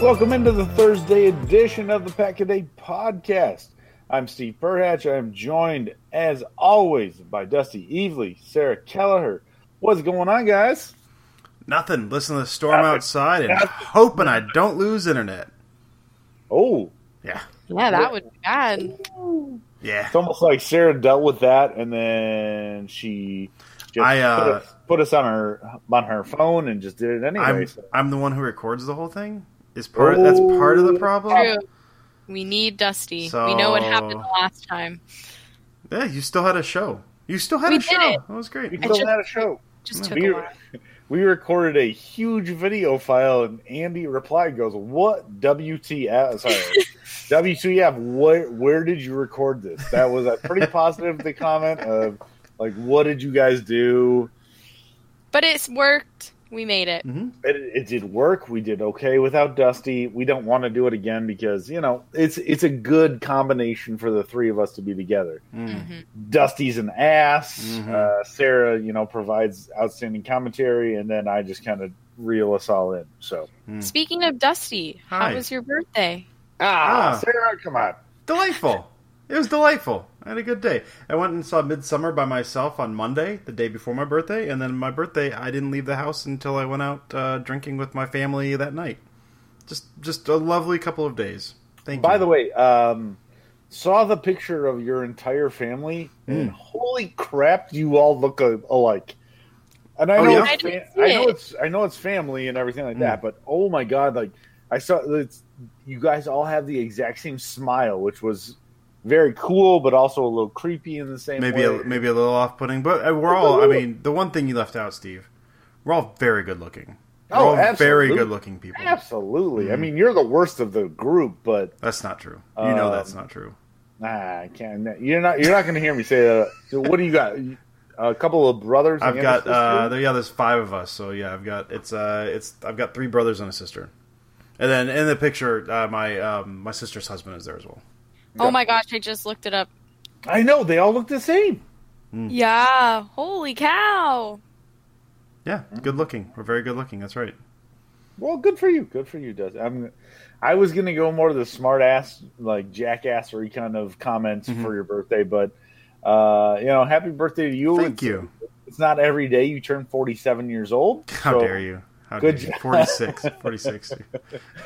Welcome into the Thursday edition of the Pack a Day podcast. I'm Steve Perhatch. I am joined, as always, by Dusty Evely, Sarah Kelleher. What's going on, guys? Nothing. Listen to the storm outside and hoping I don't lose internet. Oh, Yeah. Yeah, that would be bad. Yeah. it's almost like Sarah dealt with that, and then she just I, uh, put, us, put us on her on her phone and just did it anyway. I'm so- I'm the one who records the whole thing. Is part that's part of the oh. problem. True. We need Dusty. we know what happened the last time. Yeah, you still had a show. You still had We a did show. it. That was great. we still just- had a show. Just took We, a while. we recorded a huge video file, and Andy replied, "Goes what WTF? Sorry, WTF? Where where did you record this? That was a pretty positive the comment of like, what did you guys do? But it's worked. We made it. Mm-hmm. It, it did work. We did okay without Dusty. We don't want to do it again because you know it's it's a good combination for the three of us to be together. Mhm. Dusty's an ass. Mhm. Uh, Sarah, you know, provides outstanding commentary, and then I just kind of reel us all in. So, Speaking of Dusty, Hi. how was your birthday? ah, Ah. Sarah, come on. Delightful. It was delightful. I had a good day. I went and saw Midsummer by myself on Monday, the day before my birthday, and then my birthday, I didn't leave the house until I went out uh, drinking with my family that night. Just, just a lovely couple of days. Thank By you. By the way, um, saw the picture of your entire family, Hmm. and holy crap, you all look alike. And I Oh, know, yeah? it's I fa- see I know it. it's I know it's family and everything like Hmm. that, but oh my god, like I saw it's you guys all have the exact same smile, which was very cool, but also a little creepy in the same maybe way. a, maybe a little off-putting, but uh, we're all. I mean, the one thing you left out, Steve, we're all very good looking. We're Oh, all very good looking people. Absolutely. I Hmm. mean, you're the worst of the group, but That's not true. You know Um, that's not true. nah, I can't. You're not. You're not going to hear me say that. So what do you got? A couple of brothers. I've got uh, there, yeah. There's five of us, so yeah. I've got it's uh it's I've got three brothers and a sister, and then in the picture, uh, my um, my sister's husband is there as well. Oh my gosh, I just looked it up. I know they all look the same. Hmm. Yeah. Holy cow. Yeah, good looking. We're very good looking. That's right. Well, good for you. Good for you, Does I'm. I was going to go more to the smart ass, like jackassery kind of comments Mm-hmm. for your birthday, but Uh, you know, happy birthday to you. Thank it's, you. It's not every day you turn 47 years old. How so- dare you? How good you? job. 46. 46.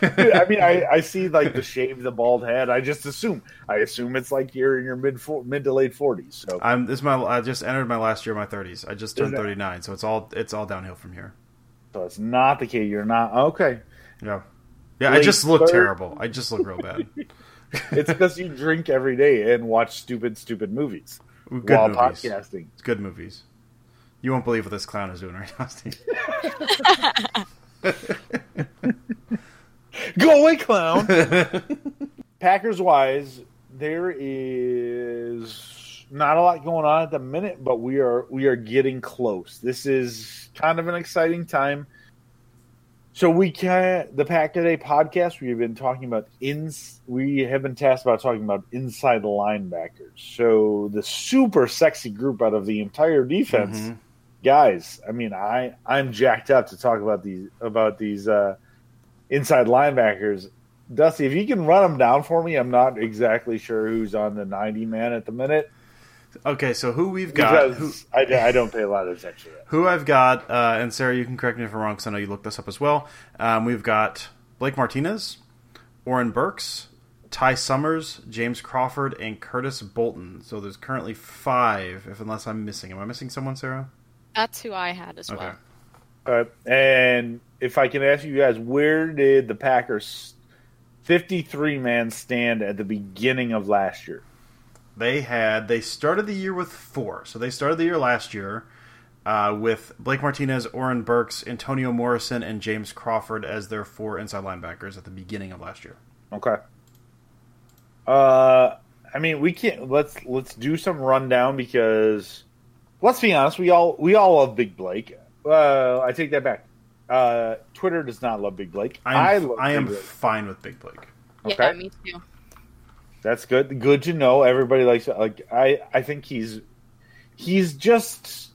I mean, I, I see like the shave, the bald head. I just assume. I assume it's like you're in your mid mid to late 40s. So I'm this is my I just entered my last year of my 30s. I just turned Is it? 39, so it's all it's all downhill from here. so it's not the case. You're not okay. Yeah. Yeah, I just look terrible. I just look real bad. It's because you drink every day and watch stupid, stupid movies Good while movies. podcasting. Good movies. You won't believe what this clown is doing right now, Steve. Go away, clown. Packers wise, there is not a lot going on at the minute, but we are we are getting close. This is kind of an exciting time. So we can the Pack a Day podcast. We've been talking about ins. We have been tasked about talking about inside linebackers. So the super sexy group out of the entire defense, Mhm. Guys. I mean, I I'm jacked up to talk about these about these uh, inside linebackers. Dusty, if you can run them down for me, I'm not exactly sure who's on the 90 man at the minute Okay, so who we've got who, I, I don't pay a lot of attention to that. who I've got, uh, and Sarah, you can correct me if I'm wrong because I know you looked this up as well. Um, we've got Blake Martinez, Oren Burks, Ty Summers, James Crawford, and Curtis Bolton. So there's currently five, if unless I'm missing. Am I missing someone, Sarah? That's who I had as Okay. well. All right. And if I can ask you guys, where did the Packers 53 man stand at the beginning of last year? They had they started the year with four. So they started the year last year uh, with Blake Martinez, Oren Burks, Antonio Morrison, and James Crawford as their four inside linebackers at the beginning of last year. Okay. Uh, I mean, we can't. Let's let's do some rundown because let's be honest. We all we all love Big Blake. Uh, I take that back. Uh, Twitter does not love Big Blake. I'm, I I, love am Blake. fine with Big Blake. Okay. Yeah, me too. That's good. Good to know. Everybody likes it. like I. I think he's he's just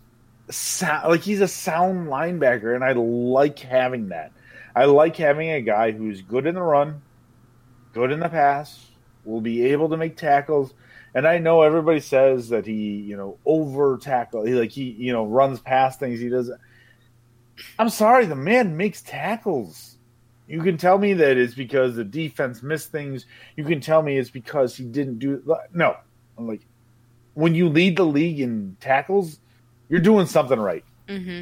sou- like he's a sound linebacker, and I like having that. I like having a guy who's good in the run, good in the pass, will be able to make tackles. And I know everybody says that he, you know, over tackle, he like he, you know, runs past things. He does. I'm sorry, the man makes tackles. You can tell me that it's because the defense missed things. You can tell me it's because he didn't do no. I'm like when you lead the league in tackles, you're doing something right. hmm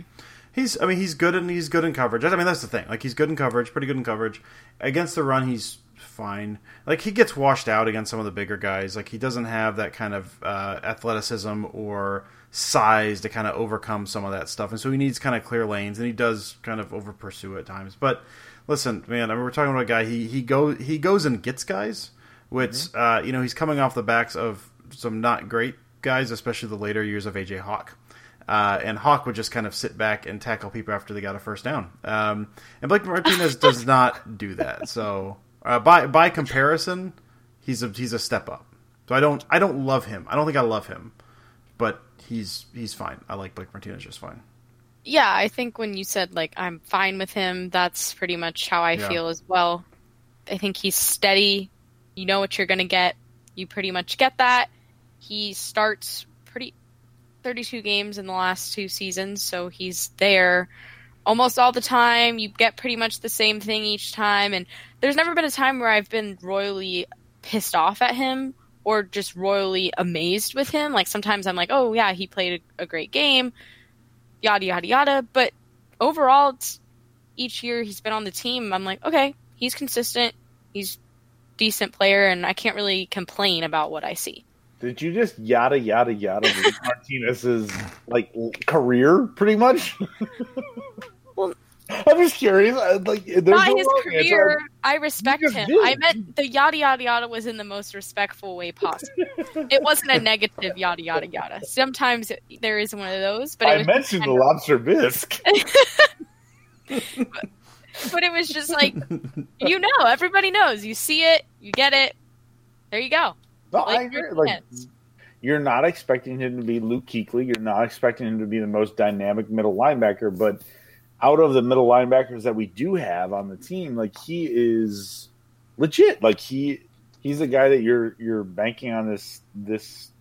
He's, I mean, he's good and he's good in coverage. I mean, that's the thing. Like, he's good in coverage, pretty good in coverage. Against the run, he's fine. Like, he gets washed out against some of the bigger guys. Like, he doesn't have that kind of uh, athleticism or size to kind of overcome some of that stuff, and so he needs kind of clear lanes, and he does kind of over pursue at times. But listen, man, I mean, we're talking about a guy. He he go he goes and gets guys, which uh, you know he's coming off the backs of some not great guys, especially the later years of AJ Hawk. Uh, and Hawk would just kind of sit back and tackle people after they got a first down. Um, and Blake Martinez does not do that. So uh, by by comparison, he's a he's a step up. So I don't I don't love him. I don't think I love him, but he's he's fine. I like Blake Martinez just fine. Yeah, I think when you said like I'm fine with him, that's pretty much how I Yeah. feel as well. I think he's steady. You know what you're going to get. You pretty much get that. He starts pretty 32 games in the last two seasons, so he's there almost all the time. You get pretty much the same thing each time and there's never been a time where I've been royally pissed off at him or just royally amazed with him. Like sometimes I'm like, "Oh yeah, he played a, a great game." yada yada yada. But overall, it's, each year he's been on the team, I'm like, okay, he's consistent, he's decent player, and I can't really complain about what I see. Did you just yada yada yada Martinez's like career, pretty much? Well- I'm just curious. uh, Like, there's Not no his wrong answer. career. I respect him. did. I meant the yada yada yada was in the most respectful way possible. it wasn't a negative yada yada yada. Sometimes it, there is one of those, but I mentioned the lobster bisque. but it was just like you know, everybody knows. You see it, you get it. There you go. No, Like I agree. Like, you're not expecting him to be Luke Kuechly. You're not expecting him to be the most dynamic middle linebacker, but out of the middle linebackers that we do have on the team, like he is legit. Like he he's the guy that you're you're banking on this this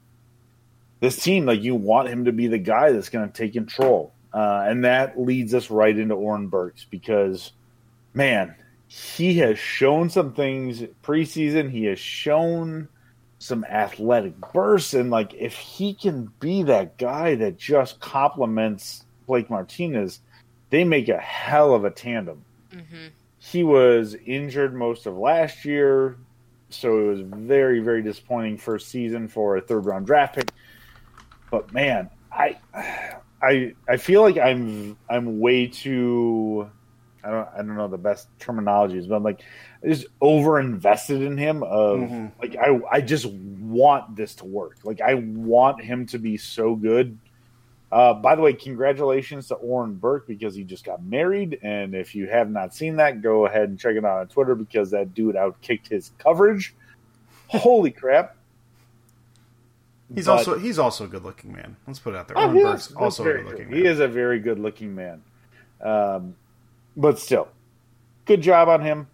this team, like you want him to be the guy that's going to take control. Uh, and that leads us right into Oren Burks because, man, he has shown some things preseason. He has shown some athletic bursts. And, like, if he can be that guy that just complements Blake Martinez, they make a hell of a tandem. Mm-hmm. He was injured most of last year, so it was very, very disappointing first season for a third round draft pick. But man, I I I feel like I'm I'm way too I don't I don't know the best terminologies, but I'm like just over invested in him of Mhm. like I I just want this to work. Like I want him to be so good. Uh, by the way, congratulations to Oren Burks because he just got married. And if you have not seen that, go ahead and check it out on Twitter because that dude outkicked his coverage. Holy crap! He's But- also he's also a good looking man. Let's put it out there. Oh, Oren he Burks is. also a good looking man. He is a very good looking man. Um, but still, good job on him.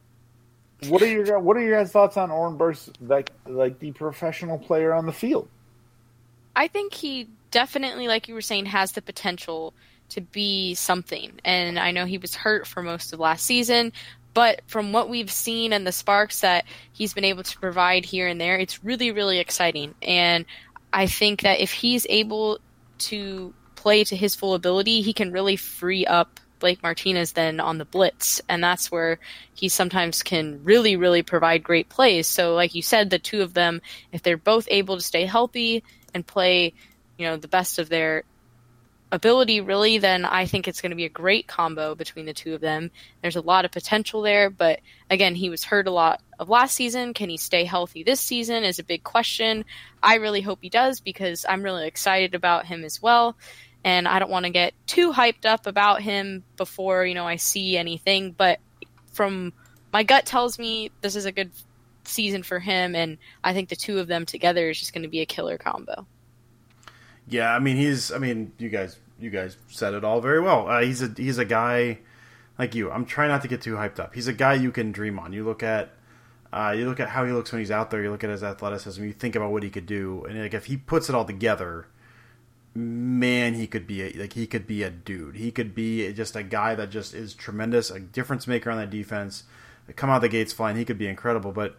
What are your what are your guys' thoughts on Oren Burks' like like the professional player on the field? I think he definitely, like you were saying, has the potential to be something. And I know he was hurt for most of last season, but from what we've seen and the sparks that he's been able to provide here and there, it's really, really exciting. And I think that if he's able to play to his full ability, he can really free up Blake Martinez then on the blitz. And that's where he sometimes can really, really provide great plays. So, like you said, the two of them, if they're both able to stay healthy and play, you know, the best of their ability, really, then I think it's going to be a great combo between the two of them. There's a lot of potential there, but again, he was hurt a lot of last season. Can he stay healthy this season is a big question. I really hope he does because I'm really excited about him as well. And I don't want to get too hyped up about him before, you know, I see anything, but from my gut tells me this is a good season for him and I think the two of them together is just going to be a killer combo. Yeah, I mean he's. I mean you guys, you guys said it all very well. Uh, he's a he's a guy like you. I'm trying not to get too hyped up. He's a guy you can dream on. You look at. Uh, you look at how he looks when he's out there. You look at his athleticism. You think about what he could do, and like if he puts it all together, man, he could be a, like he could be a dude. He could be just a guy that just is tremendous, a difference maker on that defense. Come out the gates flying. He could be incredible, but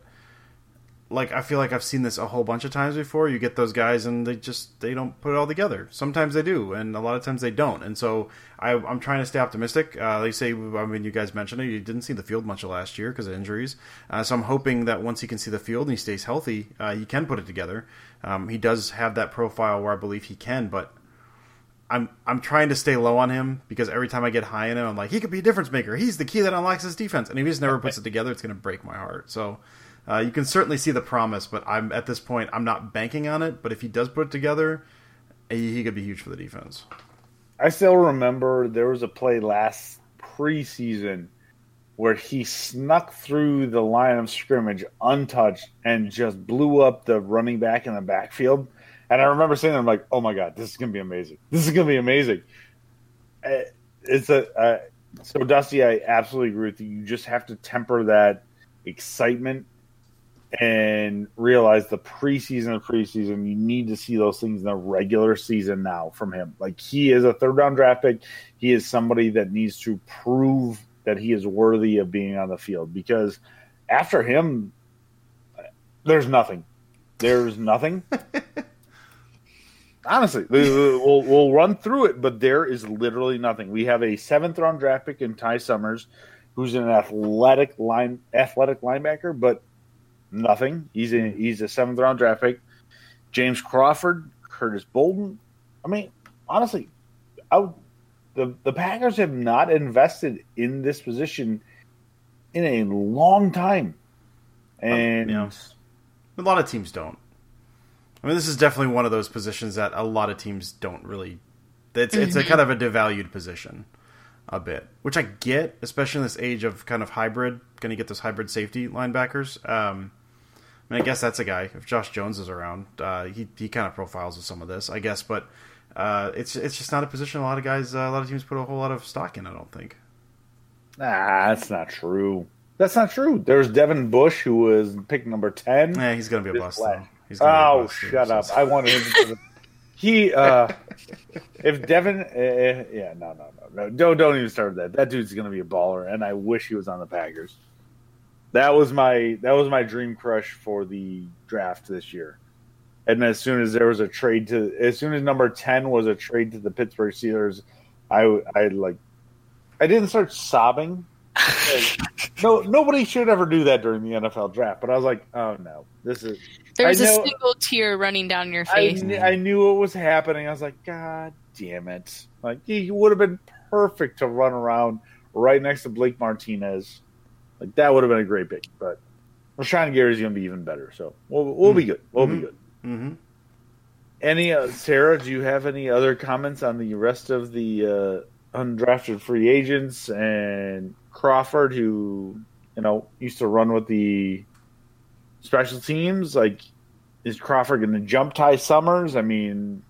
like I feel like I've seen this a whole bunch of times before. You get those guys and they just they don't put it all together. Sometimes they do, and a lot of times they don't. And so I, I'm trying to stay optimistic. Uh, they say, I mean, you guys mentioned it. You didn't see the field much last year because of injuries. Uh, so I'm hoping that once he can see the field and he stays healthy, uh, he can put it together. Um, he does have that profile where I believe he can, but I'm I'm trying to stay low on him because every time I get high in him, I'm like, he could be a difference maker. He's the key that unlocks his defense, and if he just never puts it together, it's going to break my heart. So. Uh, you can certainly see the promise, but I'm at this point I'm not banking on it. But if he does put it together, he, he could be huge for the defense. I still remember there was a play last preseason where he snuck through the line of scrimmage untouched and just blew up the running back in the backfield. And I remember saying, "I'm like, oh my god, this is gonna be amazing. This is gonna be amazing." Uh, It's a uh, so Dusty. I absolutely agree with you. You just have to temper that excitement and realize the preseason preseason, you need to see those things in the regular season now from him. Like he is a third round draft pick. He is somebody that needs to prove that he is worthy of being on the field because after him, there's nothing. There's nothing. Honestly, we'll, we'll run through it, but there is literally nothing. We have a seventh round draft pick in Ty Summers, who's an athletic line athletic linebacker, but nothing. He's a he's a seventh round draft pick. James Crawford, Curtis Bolton. I mean, honestly, I would, the the Packers have not invested in this position in a long time, and yeah. A lot of teams don't. I mean, this is definitely one of those positions that a lot of teams don't really. It's it's a kind of a devalued position, a bit, which I get, especially in this age of kind of hybrid. Going to get those hybrid safety linebackers. Um, I guess that's a guy. If Josh Jones is around, uh, he he kind of profiles with some of this, I guess. But uh, it's it's just not a position a lot of guys, uh, a lot of teams put a whole lot of stock in. I don't think. Nah, that's not true. That's not true. There's Devin Bush, who was pick number ten. Yeah, he's going to be a bust. Though. He's gonna Oh, shut up! I wanted him to. he uh if Devin uh, yeah no no no no don't don't even start with that that dude's gonna be a baller and I wish he was on the Packers that was my that was my dream crush for the draft this year and as soon as there was a trade to as soon as number 10 was a trade to the Pittsburgh Steelers I I like I didn't start sobbing no nobody should ever do that during the NFL draft but I was like oh no this is There's I a know- single tear running down your face. kn- I knew what was happening. I was like, God damn it! Like he would have been perfect to run around right next to Blake Martinez. Like that would have been a great pick. But Rashan Gary's going to be even better. So we'll we'll be good. We'll be good. Mm-hmm. Any uh, Sarah? Do you have any other comments on the rest of the uh, undrafted free agents and Crawford, who you know used to run with the special teams? Like, is Crawford going to jump Ty Summers? I mean,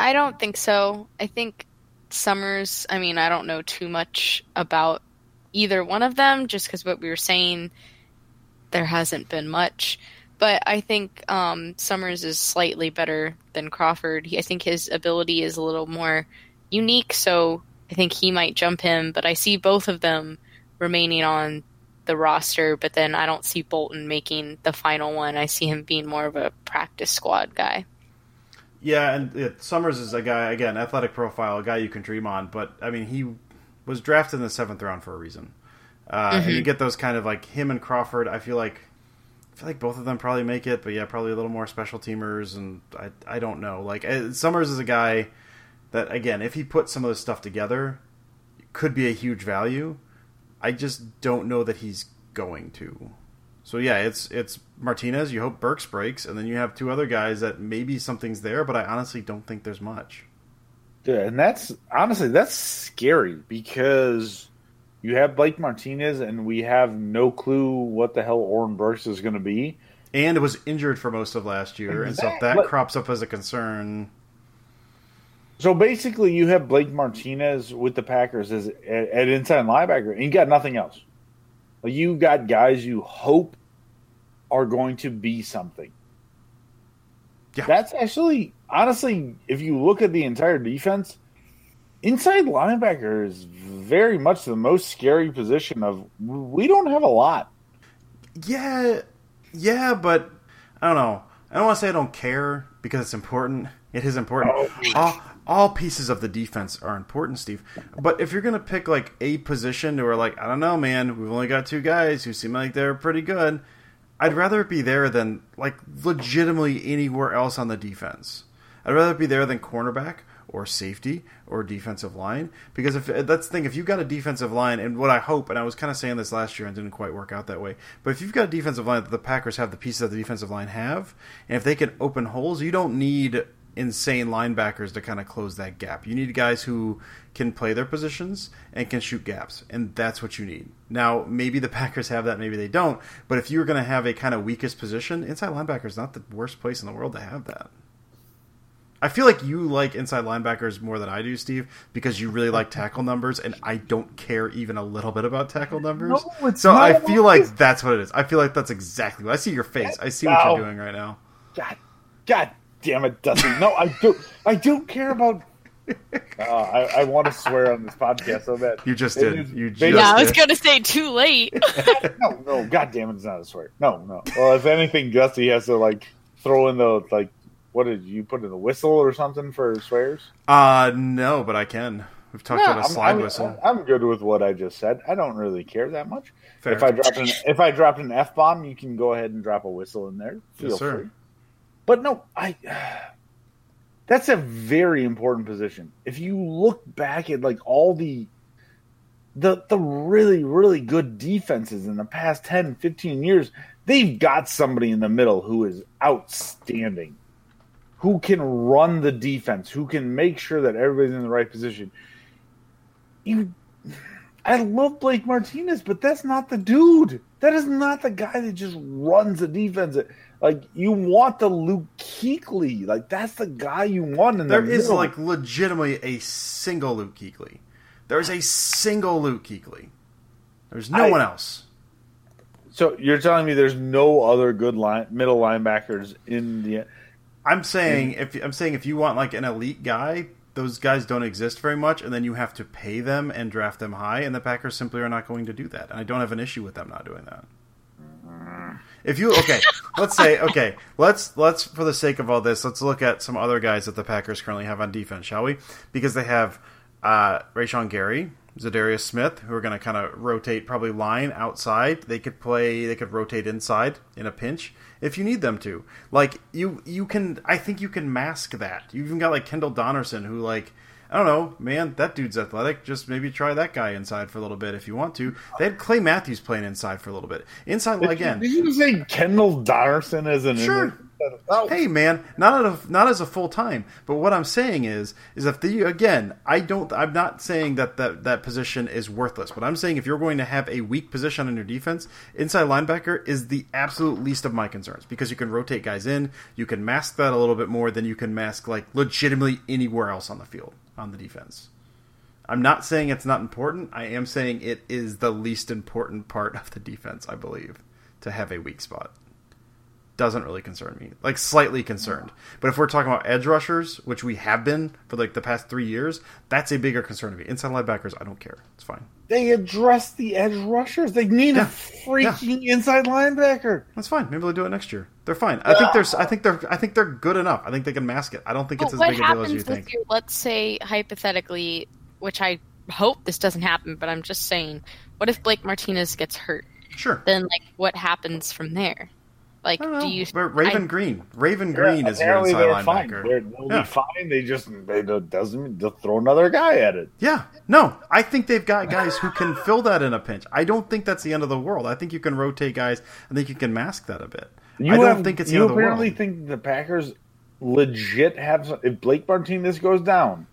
I don't think so. I think Summers, I mean, I don't know too much about either one of them just because what we were saying, there hasn't been much. But I think um, Summers is slightly better than Crawford. He, I think his ability is a little more unique, so I think he might jump him. But I see both of them remaining on the roster, but then I don't see Bolton making the final one. I see him being more of a practice squad guy. Yeah, and Summers is a guy again, athletic profile, a guy you can dream on. But I mean, he was drafted in the seventh round for a reason. Uh, And you get those kind of like him and Crawford. I feel like I feel like both of them probably make it, but yeah, probably a little more special teamers. And I I don't know. Like uh, Summers is a guy that again, if he put some of this stuff together, could be a huge value. I just don't know that he's going to. So yeah, it's it's Martinez. You hope Burks breaks, and then you have two other guys that maybe something's there, but I honestly don't think there's much. Yeah, and that's honestly that's scary because you have Blake Martinez, and we have no clue what the hell Oren Burks is going to be. And it was injured for most of last year, and so if that crops up as a concern, So basically, you have Blake Martinez with the Packers as at, at inside linebacker, and you got nothing else. Like you got guys you hope are going to be something. Yeah. That's actually honestly, if you look at the entire defense, inside linebacker is very much the most scary position. Of we don't have a lot. yeah, yeah, but I don't know. I don't want to say I don't care because it's important. It is important. Oh. All, all pieces of the defense are important, Steve. But if you're gonna pick like a position where like I don't know, man, we've only got two guys who seem like they're pretty good. I'd rather it be there than like legitimately anywhere else on the defense. I'd rather be there than cornerback or safety or defensive line because if that's the thing, if you've got a defensive line, and what I hope, and I was kind of saying this last year and didn't quite work out that way, but if you've got a defensive line that the Packers have the pieces that the defensive line have, and if they can open holes, you don't need insane linebackers to kind of close that gap. You need guys who can play their positions and can shoot gaps, and that's what you need. Now, maybe the Packers have that, maybe they don't, but if you're going to have a kind of weakest position, inside linebacker is not the worst place in the world to have that. I feel like you like inside linebackers more than I do, Steve, because you really like tackle numbers, and I don't care even a little bit about tackle numbers. No, it's so not I feel like this. that's what it is. I feel like that's exactly what I see your face. I see what Ow. you're doing right now. God, God damn it, Dusty! No, I don't. I don't care about. Uh, I, I want to swear on this podcast so bad. You just It did. is You just Yeah, I was gonna say too late. No, no, god damn it, it's not a swear. No, no. Well, if anything, Dusty has to like throw in the like. What did you put in the whistle or something for swears? Uh, no, but I can. We've talked about a I'm- slide I'm, whistle. I'm good with what I just said. I don't really care that much. Fair. If I dropped an if I dropped an f bomb, you can go ahead and drop a whistle in there. Feel Yes, free. But no, I. That's a very important position. If you look back at like all the the the really really good defenses in the past 10 15 years they've got somebody in the middle who is outstanding who can run the defense who can make sure that everybody's in the right position you I love Blake Martinez but that's not the dude that is not the guy that just runs the defense like you want the Luke Kuechly like that's the guy you want in There the is middle. like legitimately a single Luke Kuechly. There's a single Luke Kuechly. There's no I- one else. So you're telling me there's no other good line middle linebackers in the I'm saying if I'm saying if you want like an elite guy, those guys don't exist very much, and then you have to pay them and draft them high, and the Packers simply are not going to do that. And I don't have an issue with them not doing that. If you okay, let's say okay, let's let's for the sake of all this, let's look at some other guys that the Packers currently have on defense, shall we? Because they have uh, Rashan Gary, Za'Darius Smith, who are going to kind of rotate probably line outside. They could play, they could rotate inside in a pinch if you need them to. Like you, you can. I think you can mask that. You even got like Kendall Donnerson, who like I don't know, man, that dude's athletic. Just maybe try that guy inside for a little bit if you want to. They had Clay Matthews playing inside for a little bit. Inside Did again. You, did you say Kendall Donnerson as an Sure. Oh, Hey man, not a, not as a full time, but what I'm saying is is if the again, I don't I'm not saying that, that that position is worthless, but I'm saying if you're going to have a weak position on your defense, inside linebacker is the absolute least of my concerns because you can rotate guys in, you can mask that a little bit more than you can mask like legitimately anywhere else on the field on the defense. I'm not saying it's not important. I am saying it is the least important part of the defense, I believe, to have a weak spot doesn't really concern me. Like slightly concerned. But if we're talking about edge rushers, which we have been for like the past three years, that's a bigger concern to me. Inside linebackers, I don't care. It's fine. They address the edge rushers. They need Yeah. a freaking inside linebacker. That's fine. Maybe they'll do it next year. They're fine. I think they're. I think they're. I think they're good enough. I think they can mask it. I don't think it's as big a deal as you think. your, let's say hypothetically, which I hope this doesn't happen, but I'm just saying, what if Blake Martinez gets hurt? Sure. Then like what happens from there? Like don't do know. you But Raven I- Green. Raven Greene is your apparently inside they're fine. linebacker. They're, they'll Yeah. be fine. They just they don't- doesn't just throw another guy at it. Yeah, no, I think they've got guys who can fill that in a pinch. I don't think that's the end of the world. I think you can rotate guys. I think you can mask that a bit. You I don't have- think it's the you end of the world. apparently think the Packers legit have some, if Blake Martinez goes down,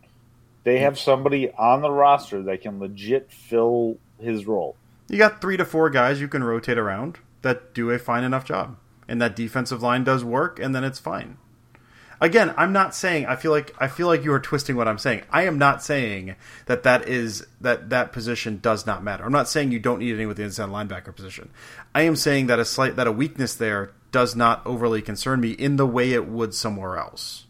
they have somebody on the roster that can legit fill his role. You got three to four guys you can rotate around that do a fine enough job, and that defensive line does work, and then it's fine. Again, I'm not saying I feel like I feel like you are twisting what I'm saying. I am not saying that that is that that position does not matter. I'm not saying you don't need any with the inside linebacker position. I am saying that a slight that a weakness there does not overly concern me in the way it would somewhere else.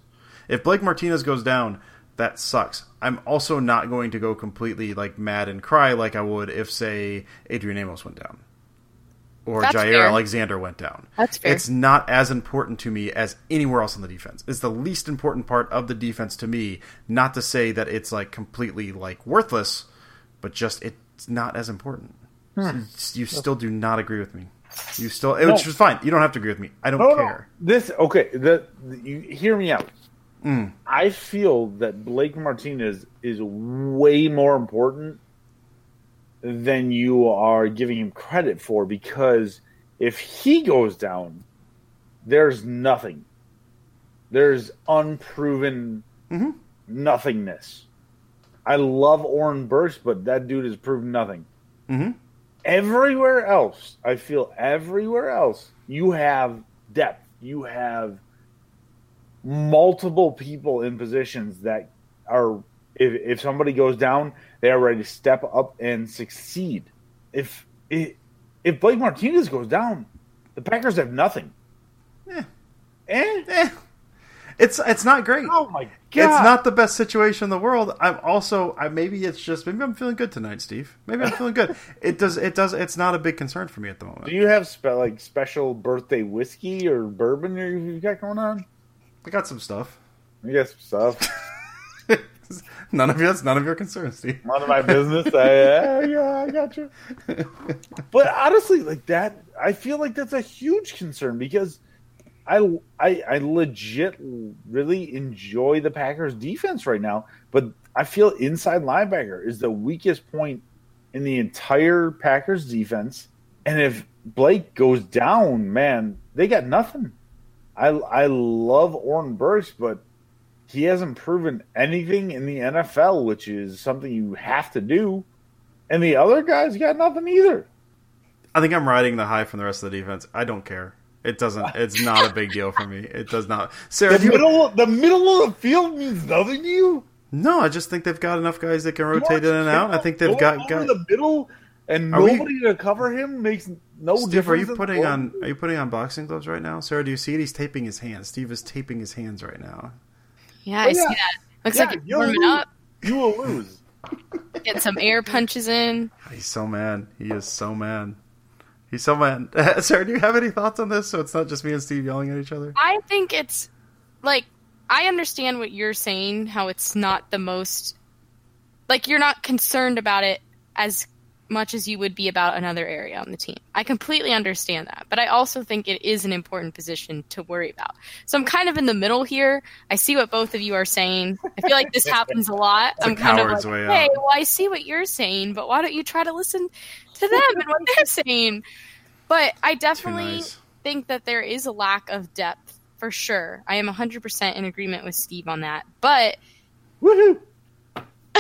If Blake Martinez goes down, that sucks. I'm also not going to go completely like mad and cry like I would if say Adrian Amos went down or That's Jaire fair. Alexander went down. That's fair. It's not as important to me as anywhere else on the defense. It's the least important part of the defense to me. Not to say that it's like completely like worthless, but just it's not as important. Hmm. You still do not agree with me. You still, which is fine. You don't have to agree with me. I don't No, no. care. This okay. The, you hear me out. Mm. I feel that Blake Martinez is way more important than you are giving him credit for because if he goes down, there's nothing. There's unproven Mhm. nothingness. I love Oren Burks, but that dude has proven nothing. Mhm. Everywhere else, I feel everywhere else, you have depth. You have multiple people in positions that are if if somebody goes down, they are ready to step up and succeed. If if, if Blake Martinez goes down, the Packers have nothing. Eh. Eh? Eh. It's it's not great. Oh my god! It's not the best situation in the world. I'm also I, maybe it's just maybe I'm feeling good tonight, Steve. Maybe I'm feeling good. It does it does it's not a big concern for me at the moment. Do you have spe- like special birthday whiskey or bourbon you got going on? I got some stuff. You got some stuff. none of you that's none of your concern, Steve. None of my business. I, yeah, I got you. But honestly, like that, I feel like that's a huge concern because I, I, I legit really enjoy the Packers defense right now. But I feel inside linebacker is the weakest point in the entire Packers defense. And if Blake goes down, man, they got nothing. I, I love Oren Burks, but he hasn't proven anything in the NFL, which is something you have to do. And the other guys got nothing either. I think I'm riding the high from the rest of the defense. I don't care. It doesn't. It's not a big deal for me. It does not. Sarah, The middle, the middle of the field means nothing to you. no, I just think they've got enough guys that can rotate in and out. I think they've got guys got. the middle, and Are we- nobody to cover him makes no Steve, are difference. you putting on are you putting on boxing gloves right now? Sarah, do you see it? He's taping his hands. Steve is taping his hands right now. Yeah, Oh, I see yeah. that. Looks Yeah, like it's you'll warming lose. up. You will lose. Get some air punches in. He's so mad. He is so mad. He's so mad. Sarah, do you have any thoughts on this? So it's not just me and Steve yelling at each other. I think it's like I understand what you're saying, how it's not the most like you're not concerned about it as much as you would be about another area on the team. I completely understand that, but I also think it is an important position to worry about. So I'm kind of in the middle here. I see what both of you are saying. I feel like this happens a lot. I'm kind of like, way out. hey, well, I see what you're saying, but why don't you try to listen to them and what they're saying? But I definitely nice. think that there is a lack of depth for sure. I am 100% in agreement with Steve on that. But Woohoo!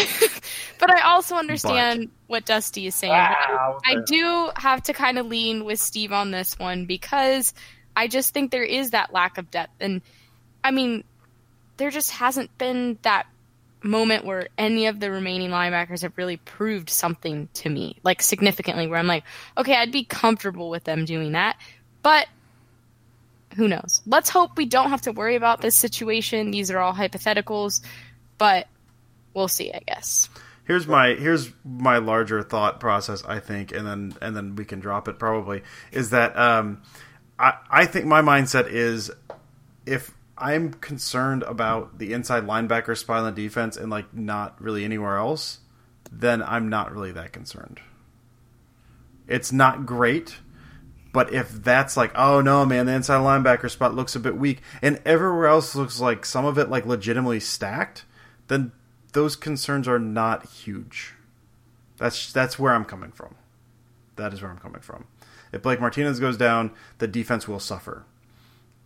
but I also understand what Dusty is saying. Wow. I do have to kind of lean with Steve on this one because I just think there is that lack of depth. And I mean, there just hasn't been that moment where any of the remaining linebackers have really proved something to me, like significantly, where I'm like, okay, I'd be comfortable with them doing that. But who knows? Let's hope we don't have to worry about this situation. These are all hypotheticals, but we'll see, I guess. Here's my here's my larger thought process. I think, and then and then we can drop it. Probably is that um, I I think my mindset is if I'm concerned about the inside linebacker spot on the defense and like not really anywhere else, then I'm not really that concerned. It's not great, but if that's like, oh no, man, the inside linebacker spot looks a bit weak, and everywhere else looks like some of it like legitimately stacked, then those concerns are not huge. That's that's where I'm coming from. That is where I'm coming from. If Blake Martinez goes down, the defense will suffer.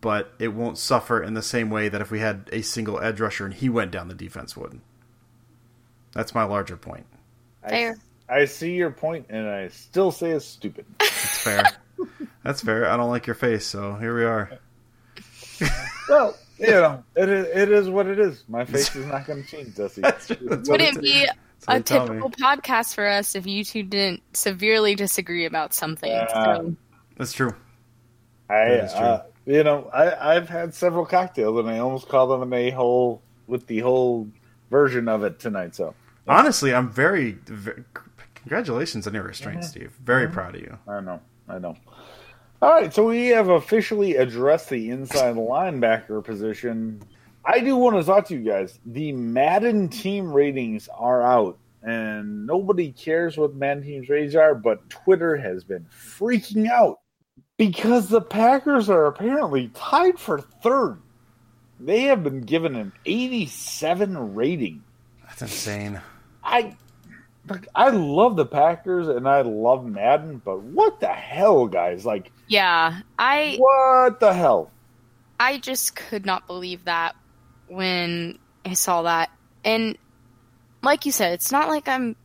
But it won't suffer in the same way that if we had a single edge rusher and he went down, the defense would. That's my larger point. Fair. I, I see your point, and I still say it's stupid. That's fair. That's fair. I don't like your face, so here we are. well, you know, it is, it is what it is. My face is not going to change, Dusty. That's what Wouldn't it- be a they me. typical podcast for us if you two didn't severely disagree about something. Uh, so, That's true. I, That is true. uh, you know, I, I've had several cocktails, and I almost called them a whole with the whole version of it tonight. So Honestly, I'm very, very congratulations on your restraint, Steve. Very proud of you. I know, I know. All right, so we have officially addressed the inside linebacker position. I do want to talk to you guys. The Madden team ratings are out, and nobody cares what Madden team's ratings are, but Twitter has been freaking out because the Packers are apparently tied for third. They have been given an 87 rating. That's insane. I look, I love the Packers and I love Madden, but what the hell, guys? Like, yeah, I what the hell? I just could not believe that when I saw that. And like you said, it's not like I'm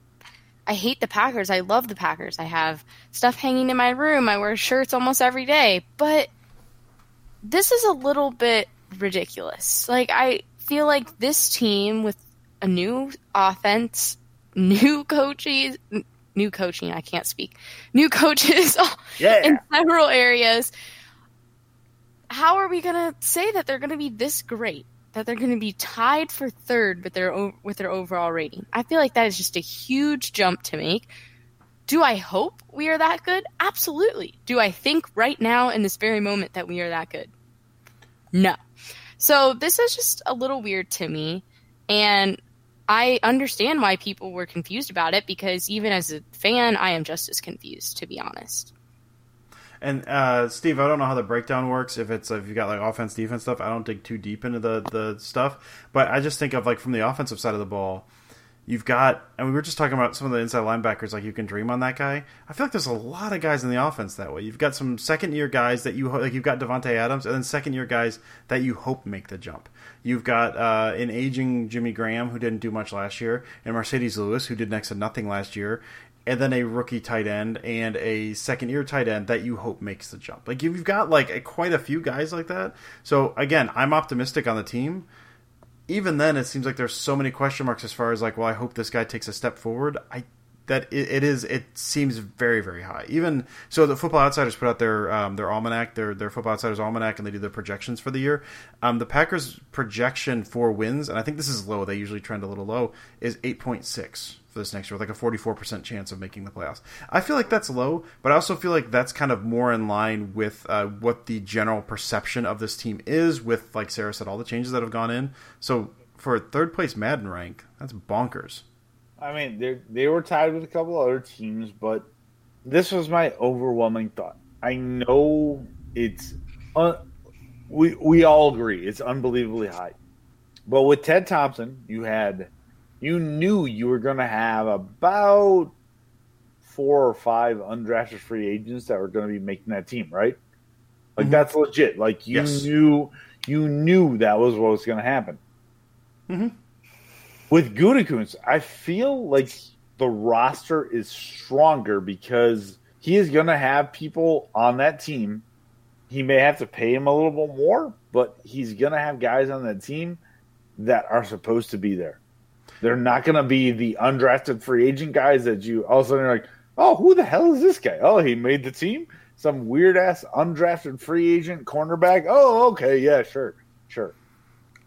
I hate the Packers. I love the Packers. I have stuff hanging in my room. I wear shirts almost every day. But this is a little bit ridiculous. Like I feel like this team with a new offense, new coaches, new coaching, I can't speak. New coaches Yeah. in several areas. How are we going to say that they're going to be this great? That they're going to be tied for third with their with their overall rating? I feel like that is just a huge jump to make. Do I hope we are that good? Absolutely. Do I think right now in this very moment that we are that good? No. So this is just a little weird to me, and I understand why people were confused about it because even as a fan, I am just as confused, to be honest. And uh, Steve, I don't know how the breakdown works. If it's if you got like offense, defense stuff, I don't dig too deep into the the stuff. But I just think of like from the offensive side of the ball, you've got, and we were just talking about some of the inside linebackers. Like you can dream on that guy. I feel like there's a lot of guys in the offense that way. You've got some second year guys that you like. You've got Davante Adams, and then second year guys that you hope make the jump. You've got uh, an aging Jimmy Graham who didn't do much last year, and Marcedes Lewis who did next to nothing last year, and then a rookie tight end and a second year tight end that you hope makes the jump. Like you've got like a, quite a few guys like that. So again, I'm optimistic on the team. Even then, it seems like there's so many question marks as far as like, well, I hope this guy takes a step forward. I that it, it is it seems very very high. Even so, the Football Outsiders put out their um, their almanac, their their Football Outsiders almanac, and they do their projections for the year. Um, the Packers projection for wins, and I think this is low. They usually trend a little low. Is eight point six for this next year, with like a forty four percent chance of making the playoffs. I feel like that's low, but I also feel like that's kind of more in line with uh, what the general perception of this team is. With like Sarah said, all the changes that have gone in. So for third place Madden rank, that's bonkers. I mean, they they were tied with a couple other teams, but this was my overwhelming thought. I know it's uh, we we all agree it's unbelievably high, but with Ted Thompson, you had you knew you were going to have about four or five undrafted free agents that were going to be making that team, right? Like mm-hmm. that's legit. Like you yes. knew you knew that was what was going to happen. Mm-hmm. With Gutekunst, I feel like the roster is stronger because he is going to have people on that team. He may have to pay him a little bit more, but he's going to have guys on that team that are supposed to be there. They're not going to be the undrafted free agent guys that you all of a sudden are like, oh, who the hell is this guy? Oh, he made the team. Some weird ass undrafted free agent cornerback. Oh, okay, yeah, sure, sure.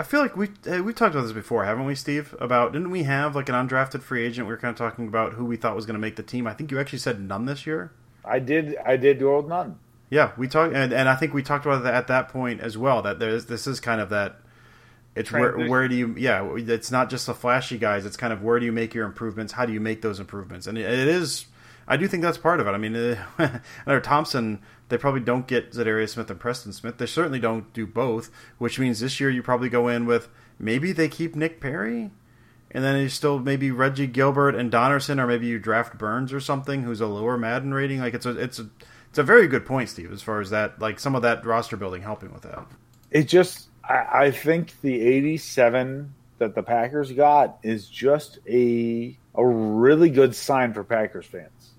I feel like we we talked about this before, haven't we, Steve? About didn't we have like an undrafted free agent? We were kind of talking about who we thought was going to make the team. I think you actually said none this year. I did. I did do old none. Yeah, we talked, and, and I think we talked about that at that point as well. That there's this is kind of that. It's where where do you yeah? It's not just the flashy guys. It's kind of where do you make your improvements? How do you make those improvements? And it, it is. I do think that's part of it. I mean, uh, Thompson they probably don't get Za'Darius Smith and Preston Smith. They certainly don't do both, which means this year you probably go in with maybe they keep Nick Perry, and then you still maybe Reggie Gilbert and Donnerson, or maybe you draft Burns or something, who's a lower Madden rating. Like it's a it's a it's a very good point, Steve, as far as that like some of that roster building helping with that. It just I, I think the eighty seven that the Packers got is just a a really good sign for Packers fans.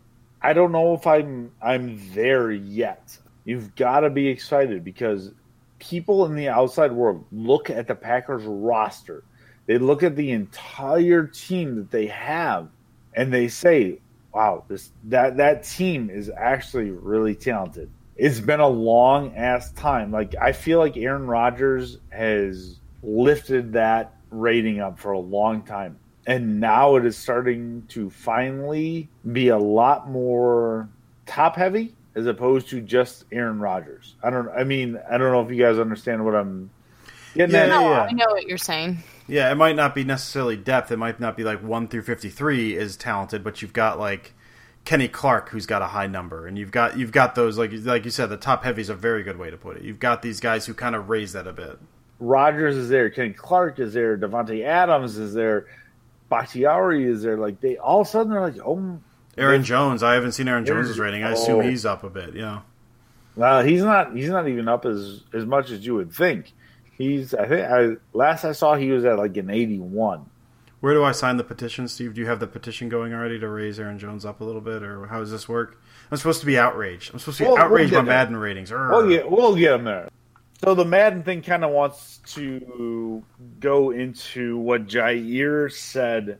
I don't know if I'm I'm there yet. You've got to be excited because people in the outside world look at the Packers roster. They look at the entire team that they have and they say, "Wow, this that that team is actually really talented." It's been a long ass time. Like I feel like Aaron Rodgers has lifted that rating up for a long time and now it is starting to finally be a lot more top heavy as opposed to just Aaron Rodgers. I don't. I mean, I don't know if you guys understand what I'm getting yeah, at. No, yeah. I know what you're saying. Yeah, it might not be necessarily depth. It might not be like one through fifty three is talented, but you've got like Kenny Clark who's got a high number, and you've got you've got those like like you said, the top heavy is a very good way to put it. You've got these guys who kind of raise that a bit. Rodgers is there, Kenny Clark is there, Davante Adams is there. Bakhtiari is there. Like they all of a sudden they're like, oh, Aaron Jones. I haven't seen Aaron, Jones's rating. I assume oh. he's up a bit. Yeah. Well, he's not. He's not even up as as much as you would think. He's. I think. I last I saw, he was at like an eighty-one. Where do I sign the petition, Steve? Do you have the petition going already to raise Aaron Jones up a little bit, or how does this work? I'm supposed to be outraged. I'm supposed to be well, outraged we'll by Madden ratings. We'll get, we'll get him there. So the Madden thing kind of wants to go into what Jaire said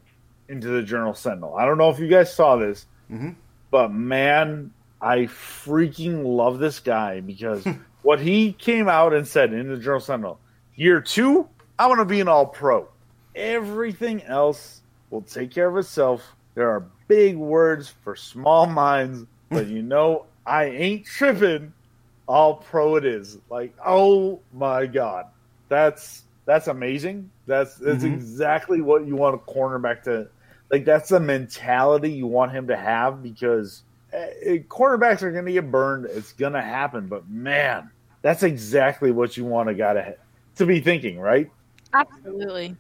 into the Journal Sentinel. I don't know if you guys saw this, mm-hmm. but man, I freaking love this guy because what he came out and said in the Journal Sentinel, year two, I want to be an all pro. Everything else will take care of itself. There are big words for small minds, but you know, I ain't tripping all pro it is. Like, oh my god, that's that's amazing. That's that's mm-hmm. exactly what you want a cornerback to like. That's the mentality you want him to have because uh, cornerbacks are going to get burned. It's going to happen. But man, that's exactly what you want a guy to to be thinking, right? Absolutely.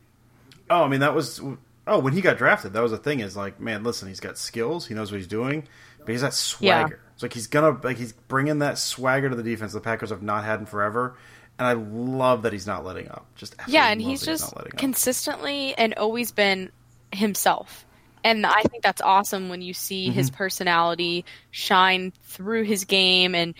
Oh, I mean that was oh when he got drafted. That was the thing. Is like, man, listen, he's got skills. He knows what he's doing, but he's that swagger. Yeah. It's like he's gonna like he's bringing that swagger to the defense the Packers have not had in forever. And I love that he's not letting up. Just yeah, and he's just he's consistently and always been himself. And I think that's awesome when you see mm-hmm. his personality shine through his game and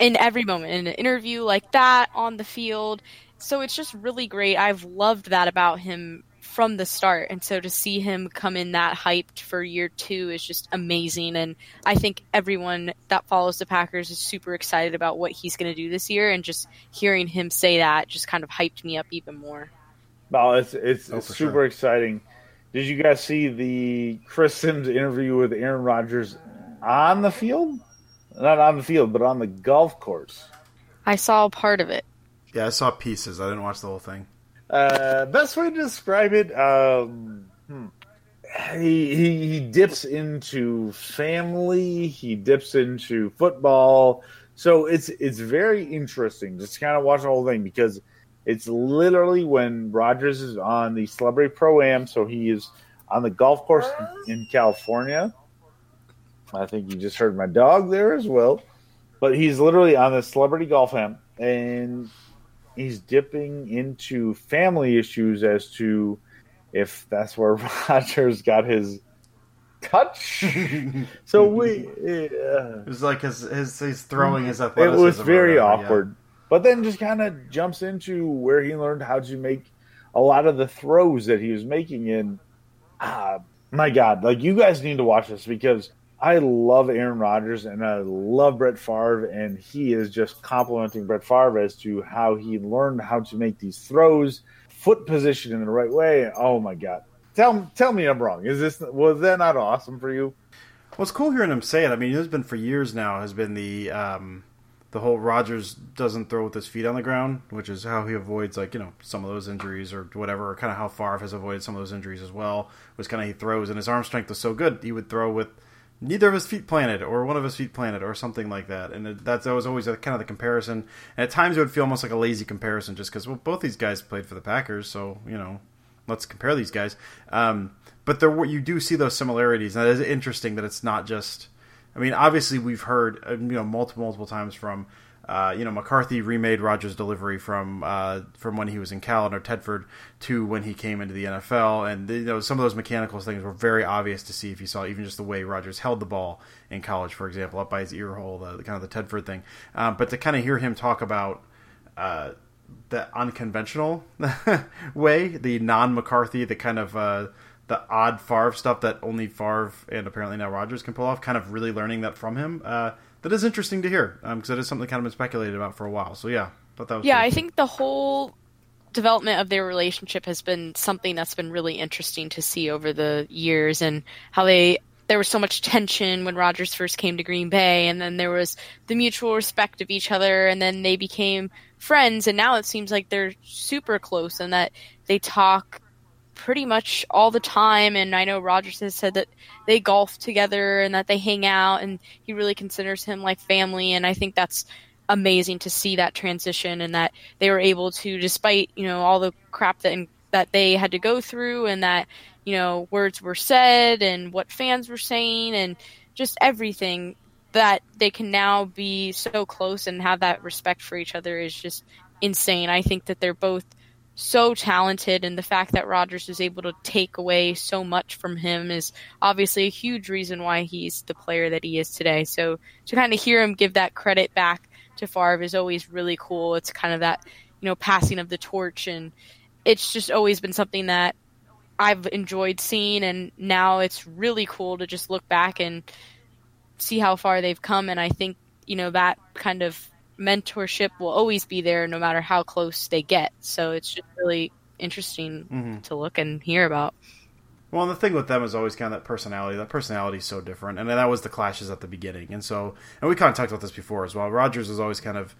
in every moment in an interview like that on the field. So it's just really great. I've loved that about him from the start. And so to see him come in that hyped for year two is just amazing. And I think everyone that follows the Packers is super excited about what he's going to do this year. And just hearing him say that just kind of hyped me up even more. Well, it's it's, Oh, it's super sure. exciting. Did you guys see the Chris Simms interview with Aaron Rodgers on the field? Not on the field, but on the golf course. I saw part of it. Yeah, I saw pieces. I didn't watch the whole thing. Uh, best way to describe it, um, hmm. he, he he dips into family. He dips into football. So it's it's very interesting. Just kind of watch the whole thing because it's literally when Rodgers is on the Celebrity Pro Am. So he is on the golf course in California. I think you just heard my dog there as well. But he's literally on the Celebrity Golf Am, and he's dipping into family issues as to if that's where Rodgers got his touch. so we, uh, It was like his, his he's throwing his athleticism. it was very whatever, yeah. awkward. But then just kind of jumps into where he learned how to make a lot of the throws that he was making. And ah, my God, like you guys need to watch this because I love Aaron Rodgers and I love Brett Favre, and he is just complimenting Brett Favre as to how he learned how to make these throws, foot position in the right way. Oh my God. Tell, tell me I'm wrong. Is this was that not awesome for you? It's cool hearing him say it. I mean, it's been for years now. Has been the um, the whole Rodgers doesn't throw with his feet on the ground, which is how he avoids like you know some of those injuries or whatever. Or kind of how Favre has avoided some of those injuries as well. Was kind of he throws and his arm strength was so good he would throw with neither of his feet planted or one of his feet planted or something like that. And it, that's that was always a, kind of the comparison. And at times it would feel almost like a lazy comparison just because well both these guys played for the Packers, so you know let's compare these guys. Um, but there were, you do see those similarities, and it is interesting that it's not just. I mean, obviously we've heard uh, you know multiple multiple times from. Uh, you know, McCarthy remade Rodgers' delivery from uh, from when he was in Cal under Tedford to when he came into the NFL, and you know some of those mechanical things were very obvious to see if you saw even just the way Rodgers held the ball in college, for example, up by his ear hole, the, kind of the Tedford thing. Um, but to kind of hear him talk about uh, the unconventional way, the non McCarthy, the kind of uh, the odd Favre stuff that only Favre and apparently now Rodgers can pull off. Kind of really learning that from him. Uh, that is interesting to hear um, because it is something kind of been speculated about for a while. So yeah, thought that was Yeah, I think the whole development of their relationship has been something that's been really interesting to see over the years and how they there was so much tension when Rodgers first came to Green Bay and then there was the mutual respect of each other and then they became friends and now it seems like they're super close and that they talk pretty much all the time and I know Rodgers has said that they golf together and that they hang out and he really considers him like family and I think that's amazing to see that transition and that they were able to despite you know all the crap that that they had to go through and that you know words were said and what fans were saying and just everything that they can now be so close and have that respect for each other is just insane. I think that they're both so talented and the fact that Rodgers was able to take away so much from him is obviously a huge reason why he's the player that he is today. So to kind of hear him give that credit back to Favre is always really cool. It's kind of that, you know, passing of the torch and it's just always been something that I've enjoyed seeing and now it's really cool to just look back and see how far they've come and I think, you know, that kind of mentorship will always be there no matter how close they get. So it's just really interesting mm-hmm. to look and hear about. Well, and the thing with them is always kind of that personality. That personality is so different, and that was the clashes at the beginning. And so, and we kind of talked about this before as well. Rodgers is always kind of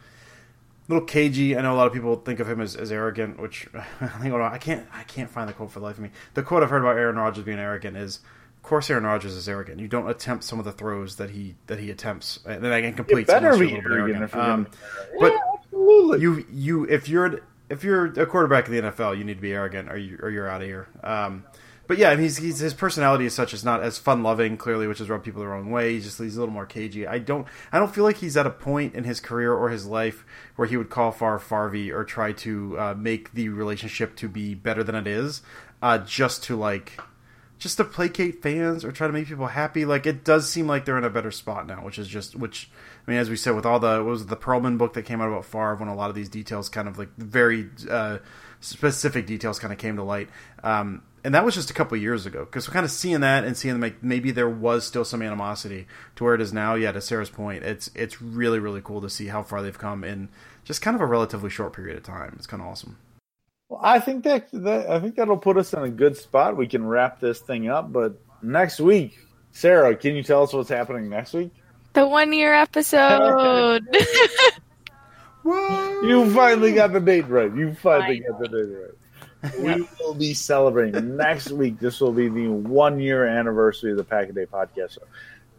a little cagey. I know a lot of people think of him as, as arrogant, which I think I can't I can't find the quote for the life of me. The quote I've heard about Aaron Rodgers being arrogant is, "Of course, Aaron Rodgers is arrogant. You don't attempt some of the throws that he that he attempts, and then I can complete. better be you're a little bit arrogant if you're Um, but Yeah, absolutely. you you if you're if you're a quarterback in the NFL, you need to be arrogant, or you or you're out of here. Um, but yeah, I mean, he's, he's his personality is such is not as fun loving, clearly, which has rubbed people the wrong way. He's just he's a little more cagey. I don't I don't feel like he's at a point in his career or his life where he would call Far Farvey or try to uh, make the relationship to be better than it is, uh, just to like just to placate fans or try to make people happy. Like it does seem like they're in a better spot now, which is just which I mean, as we said, with all the was the Pearlman book that came out about Favre, when a lot of these details kind of like very uh, specific details kind of came to light. Um, and that was just a couple years ago because we're kind of seeing that and seeing like maybe there was still some animosity to where it is now. Yeah, to Sarah's point, it's it's really really cool to see how far they've come in just kind of a relatively short period of time. It's kind of awesome. Well, I think that, that I think that'll put us in a good spot. We can wrap this thing up, but next week, Sarah, can you tell us what's happening next week? The one year episode. you finally got the date right. You finally got the date right we will be celebrating next week. This will be the one year anniversary of the Pack a Day podcast. So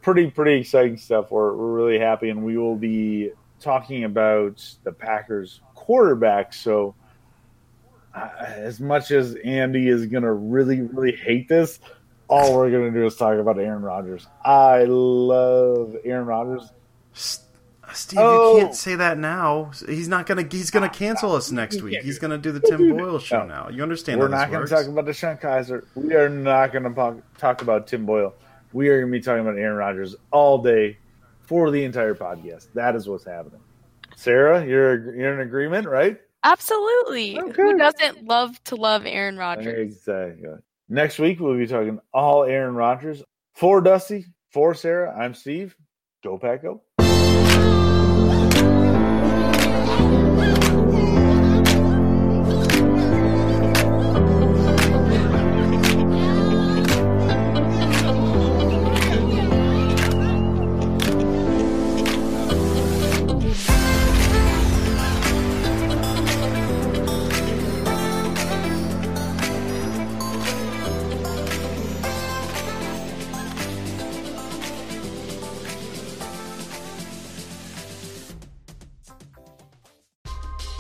pretty, pretty exciting stuff. We're, we're really happy, and we will be talking about the Packers quarterback. So, as much as Andy is going to really, really hate this, all we're going to do is talk about Aaron Rodgers. I love Aaron Rodgers. Uh, Steve, oh. you can't say that now. He's not gonna. He's gonna cancel us next week. He's gonna do the Tim Boyle show no. now. You understand? We're not gonna talk about DeShone Kizer. We are not gonna talk about Tim Boyle. We are gonna be talking about Aaron Rodgers all day for the entire podcast. That is what's happening. Sarah, you're you're in agreement, right? Absolutely. Okay. Who doesn't love to love Aaron Rodgers? Exactly. Next week we'll be talking all Aaron Rodgers. For Dusty, for Sarah, I'm Steve. Go Pack Go.